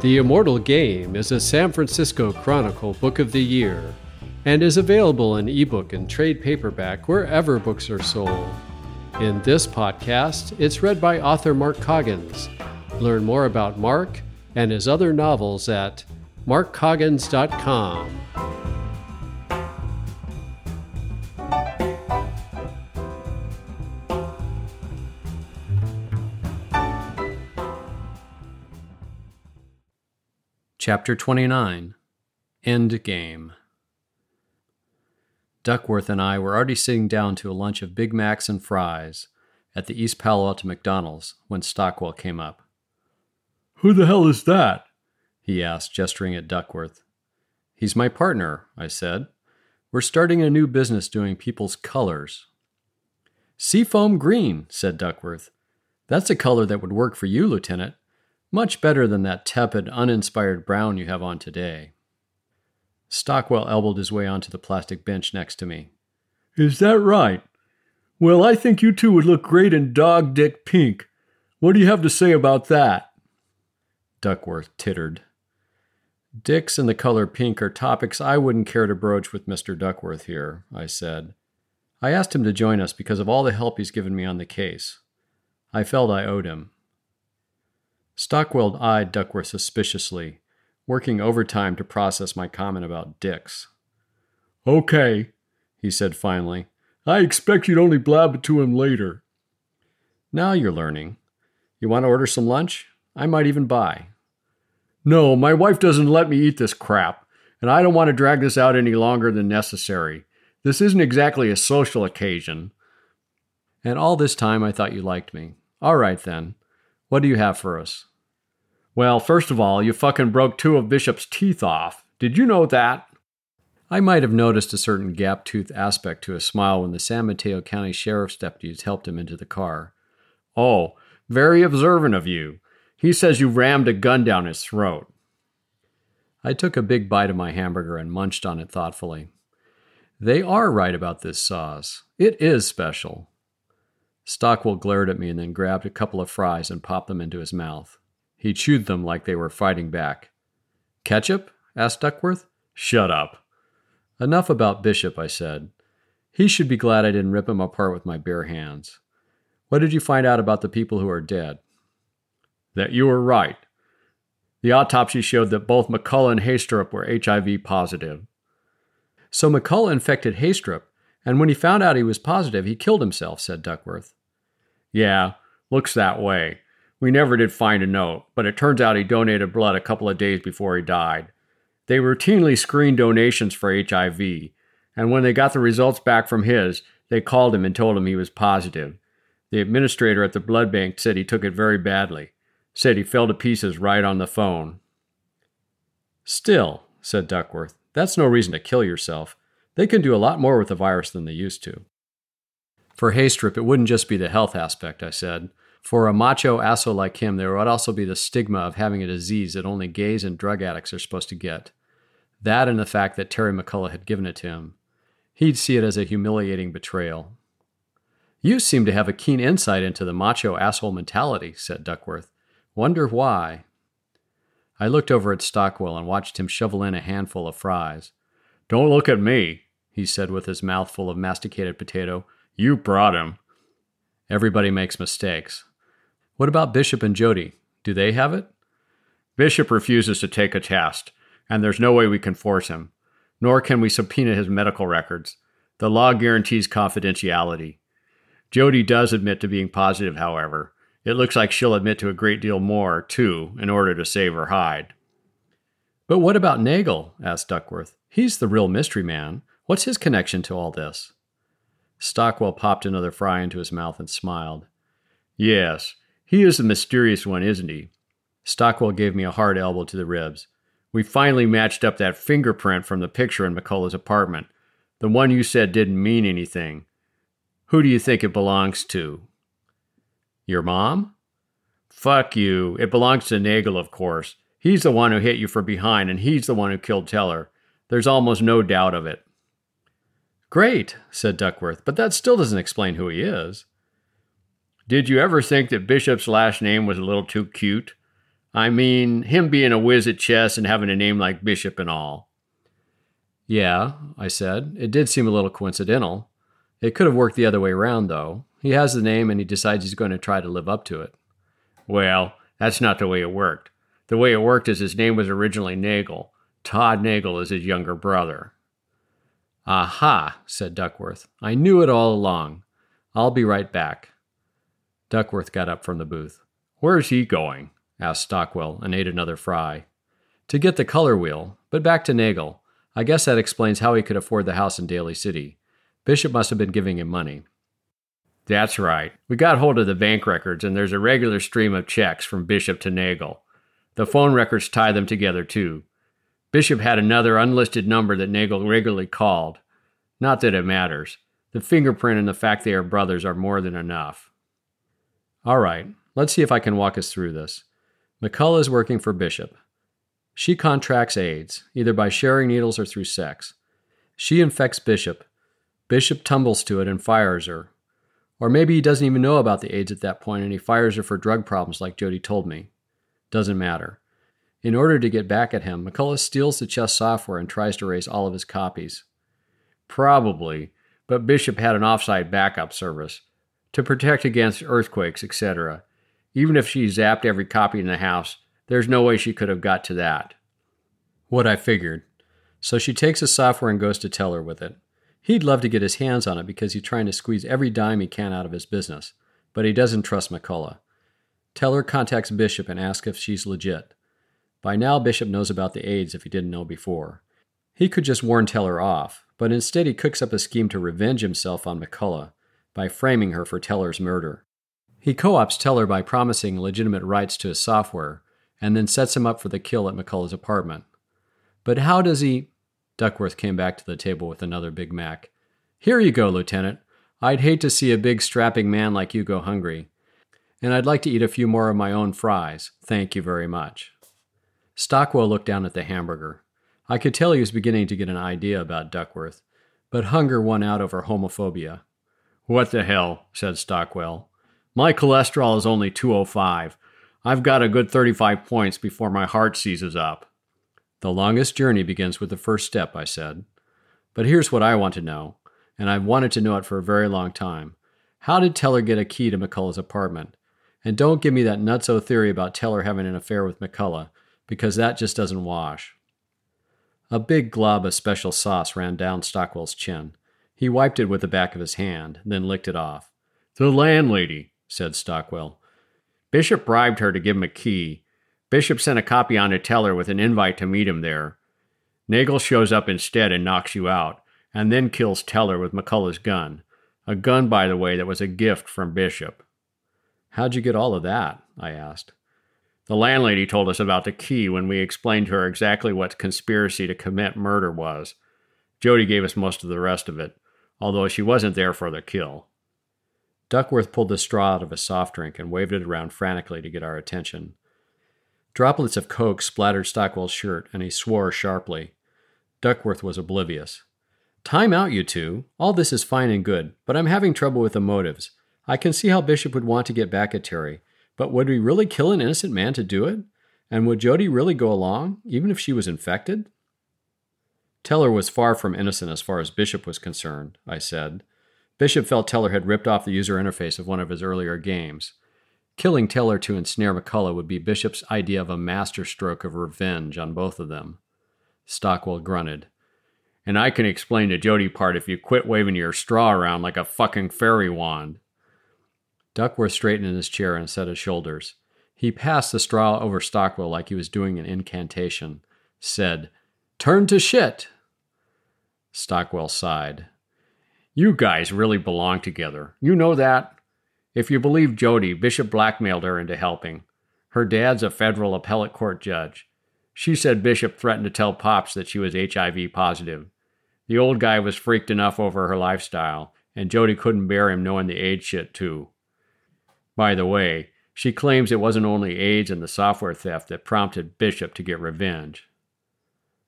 The Immortal Game is a San Francisco Chronicle Book of the Year and is available in ebook and trade paperback wherever books are sold. In this podcast, it's read by author Mark Coggins. Learn more about Mark and his other novels at markcoggins.com. Chapter 29 End Game Duckworth and I were already sitting down to a lunch of Big Macs and fries at the East Palo Alto McDonald's when Stockwell came up. Who the hell is that? he asked, gesturing at Duckworth. He's my partner, I said. We're starting a new business doing people's colors. Seafoam green, said Duckworth. That's a color that would work for you, Lieutenant. Much better than that tepid, uninspired brown you have on today. Stockwell elbowed his way onto the plastic bench next to me. Is that right? Well, I think you two would look great in dog dick pink. What do you have to say about that? Duckworth tittered. Dicks and the color pink are topics I wouldn't care to broach with Mr. Duckworth here, I said. I asked him to join us because of all the help he's given me on the case. I felt I owed him. Stockwell eyed Duckworth suspiciously, working overtime to process my comment about dicks. Okay, he said finally. I expect you'd only blab it to him later. Now you're learning. You want to order some lunch? I might even buy. No, my wife doesn't let me eat this crap, and I don't want to drag this out any longer than necessary. This isn't exactly a social occasion. And all this time I thought you liked me. All right then. What do you have for us? Well, first of all, you fucking broke two of Bishop's teeth off. Did you know that? I might have noticed a certain gap toothed aspect to his smile when the San Mateo County Sheriff's deputies helped him into the car. Oh, very observant of you. He says you rammed a gun down his throat. I took a big bite of my hamburger and munched on it thoughtfully. They are right about this sauce. It is special. Stockwell glared at me and then grabbed a couple of fries and popped them into his mouth. He chewed them like they were fighting back. Ketchup? asked Duckworth. Shut up. Enough about Bishop, I said. He should be glad I didn't rip him apart with my bare hands. What did you find out about the people who are dead? That you were right. The autopsy showed that both McCullough and Haystrup were HIV positive. So McCullough infected Haystrup, and when he found out he was positive, he killed himself, said Duckworth. Yeah, looks that way. We never did find a note, but it turns out he donated blood a couple of days before he died. They routinely screen donations for HIV, and when they got the results back from his, they called him and told him he was positive. The administrator at the blood bank said he took it very badly, said he fell to pieces right on the phone. Still, said Duckworth, that's no reason to kill yourself. They can do a lot more with the virus than they used to. For Haystrip, it wouldn't just be the health aspect, I said. For a macho asshole like him, there would also be the stigma of having a disease that only gays and drug addicts are supposed to get. That and the fact that Terry McCullough had given it to him. He'd see it as a humiliating betrayal. You seem to have a keen insight into the macho asshole mentality, said Duckworth. Wonder why? I looked over at Stockwell and watched him shovel in a handful of fries. Don't look at me, he said with his mouth full of masticated potato. You brought him. Everybody makes mistakes. What about Bishop and Jody? Do they have it? Bishop refuses to take a test, and there's no way we can force him. Nor can we subpoena his medical records. The law guarantees confidentiality. Jody does admit to being positive, however. It looks like she'll admit to a great deal more, too, in order to save her hide. But what about Nagel? asked Duckworth. He's the real mystery man. What's his connection to all this? Stockwell popped another fry into his mouth and smiled. Yes, he is the mysterious one, isn't he? Stockwell gave me a hard elbow to the ribs. We finally matched up that fingerprint from the picture in McCullough's apartment. The one you said didn't mean anything. Who do you think it belongs to? Your mom? Fuck you. It belongs to Nagel, of course. He's the one who hit you from behind, and he's the one who killed Teller. There's almost no doubt of it. Great, said Duckworth, but that still doesn't explain who he is. Did you ever think that Bishop's last name was a little too cute? I mean, him being a whiz at chess and having a name like Bishop and all. Yeah, I said. It did seem a little coincidental. It could have worked the other way around, though. He has the name and he decides he's going to try to live up to it. Well, that's not the way it worked. The way it worked is his name was originally Nagel. Todd Nagel is his younger brother. Aha, said Duckworth. I knew it all along. I'll be right back. Duckworth got up from the booth. Where's he going? asked Stockwell, and ate another fry. To get the color wheel, but back to Nagel. I guess that explains how he could afford the house in Daly City. Bishop must have been giving him money. That's right. We got hold of the bank records, and there's a regular stream of checks from Bishop to Nagel. The phone records tie them together, too. Bishop had another unlisted number that Nagel regularly called. Not that it matters. The fingerprint and the fact they are brothers are more than enough. All right, let's see if I can walk us through this. McCullough is working for Bishop. She contracts AIDS, either by sharing needles or through sex. She infects Bishop. Bishop tumbles to it and fires her. Or maybe he doesn't even know about the AIDS at that point and he fires her for drug problems like Jody told me. Doesn't matter. In order to get back at him, McCullough steals the chess software and tries to erase all of his copies. Probably, but Bishop had an offsite backup service to protect against earthquakes, etc. Even if she zapped every copy in the house, there's no way she could have got to that. What I figured. So she takes the software and goes to Teller with it. He'd love to get his hands on it because he's trying to squeeze every dime he can out of his business, but he doesn't trust McCullough. Teller contacts Bishop and asks if she's legit. By now, Bishop knows about the AIDS if he didn't know before. He could just warn Teller off, but instead he cooks up a scheme to revenge himself on McCullough by framing her for Teller's murder. He co ops Teller by promising legitimate rights to his software and then sets him up for the kill at McCullough's apartment. But how does he? Duckworth came back to the table with another Big Mac. Here you go, Lieutenant. I'd hate to see a big strapping man like you go hungry. And I'd like to eat a few more of my own fries. Thank you very much. Stockwell looked down at the hamburger. I could tell he was beginning to get an idea about Duckworth, but hunger won out over homophobia. What the hell, said Stockwell. My cholesterol is only 205. I've got a good 35 points before my heart seizes up. The longest journey begins with the first step, I said. But here's what I want to know, and I've wanted to know it for a very long time. How did Teller get a key to McCullough's apartment? And don't give me that nutso theory about Teller having an affair with McCullough, because that just doesn't wash. A big glob of special sauce ran down Stockwell's chin. He wiped it with the back of his hand, then licked it off. The landlady, said Stockwell. Bishop bribed her to give him a key. Bishop sent a copy on to Teller with an invite to meet him there. Nagel shows up instead and knocks you out, and then kills Teller with McCullough's gun. A gun, by the way, that was a gift from Bishop. How'd you get all of that? I asked. The landlady told us about the key when we explained to her exactly what conspiracy to commit murder was. Jody gave us most of the rest of it, although she wasn't there for the kill. Duckworth pulled the straw out of a soft drink and waved it around frantically to get our attention. Droplets of coke splattered Stockwell's shirt, and he swore sharply. Duckworth was oblivious. Time out, you two. All this is fine and good, but I'm having trouble with the motives. I can see how Bishop would want to get back at Terry, but would he really kill an innocent man to do it? And would Jody really go along, even if she was infected? Teller was far from innocent as far as Bishop was concerned, I said. Bishop felt Teller had ripped off the user interface of one of his earlier games. Killing Teller to ensnare McCullough would be Bishop's idea of a masterstroke of revenge on both of them. Stockwell grunted. And I can explain the Jody part if you quit waving your straw around like a fucking fairy wand. Duckworth straightened in his chair and set his shoulders. He passed the straw over Stockwell like he was doing an incantation, said, Turn to shit! Stockwell sighed. You guys really belong together. You know that? If you believe Jody, Bishop blackmailed her into helping. Her dad's a federal appellate court judge. She said Bishop threatened to tell Pops that she was HIV positive. The old guy was freaked enough over her lifestyle, and Jody couldn't bear him knowing the AIDS shit, too. By the way, she claims it wasn't only AIDS and the software theft that prompted Bishop to get revenge.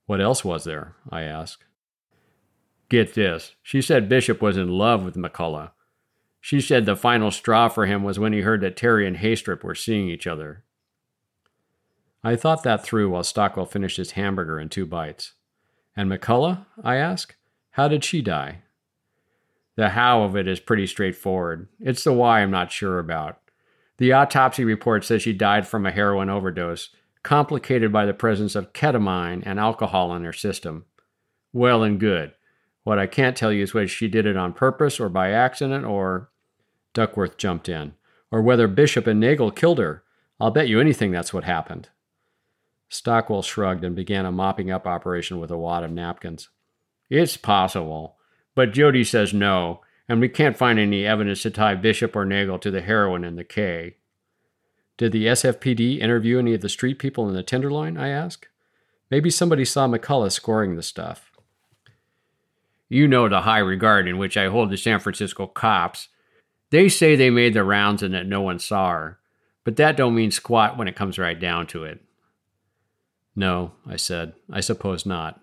What else was there? I asked. Get this. She said Bishop was in love with McCullough. She said the final straw for him was when he heard that Terry and Haystrip were seeing each other. I thought that through while Stockwell finished his hamburger in two bites. And McCullough? I asked. How did she die? The how of it is pretty straightforward. It's the why I'm not sure about. The autopsy report says she died from a heroin overdose, complicated by the presence of ketamine and alcohol in her system. Well and good. What I can't tell you is whether she did it on purpose or by accident or. Duckworth jumped in. Or whether Bishop and Nagel killed her. I'll bet you anything that's what happened. Stockwell shrugged and began a mopping up operation with a wad of napkins. It's possible, but Jody says no, and we can't find any evidence to tie Bishop or Nagel to the heroin in the K. Did the SFPD interview any of the street people in the Tenderloin? I asked. Maybe somebody saw McCullough scoring the stuff. You know the high regard in which I hold the San Francisco cops. They say they made the rounds and that no one saw her, but that don't mean squat when it comes right down to it. No, I said. I suppose not.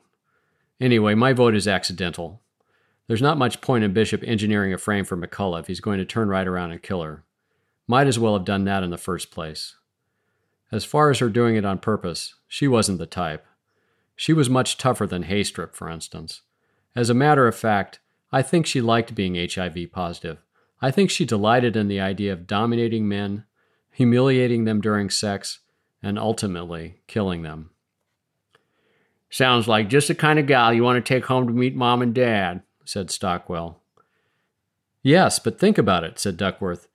Anyway, my vote is accidental. There's not much point in Bishop engineering a frame for McCullough if he's going to turn right around and kill her. Might as well have done that in the first place. As far as her doing it on purpose, she wasn't the type. She was much tougher than Haystrip, for instance. As a matter of fact, I think she liked being HIV positive. I think she delighted in the idea of dominating men, humiliating them during sex, and ultimately killing them. Sounds like just the kind of gal you want to take home to meet mom and dad, said Stockwell. Yes, but think about it, said Duckworth.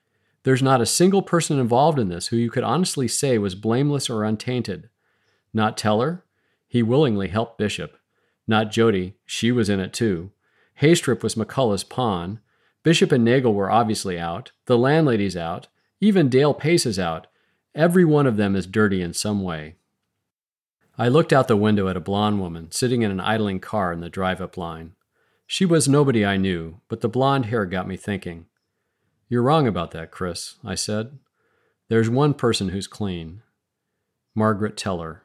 There's not a single person involved in this who you could honestly say was blameless or untainted. Not Teller? He willingly helped Bishop. Not Jody. She was in it too. Haystrip was McCullough's pawn. Bishop and Nagel were obviously out. The landlady's out. Even Dale Pace is out. Every one of them is dirty in some way. I looked out the window at a blonde woman sitting in an idling car in the drive up line. She was nobody I knew, but the blonde hair got me thinking. You're wrong about that, Chris, I said. There's one person who's clean Margaret Teller.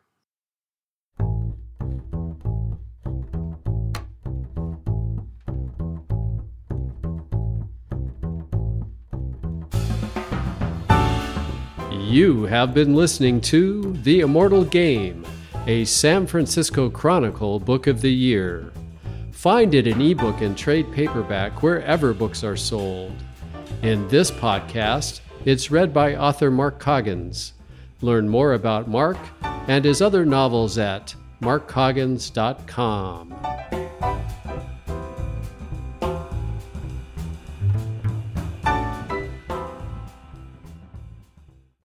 You have been listening to The Immortal Game, a San Francisco Chronicle book of the year. Find it in ebook and trade paperback wherever books are sold. In this podcast, it's read by author Mark Coggins. Learn more about Mark and his other novels at markcoggins.com.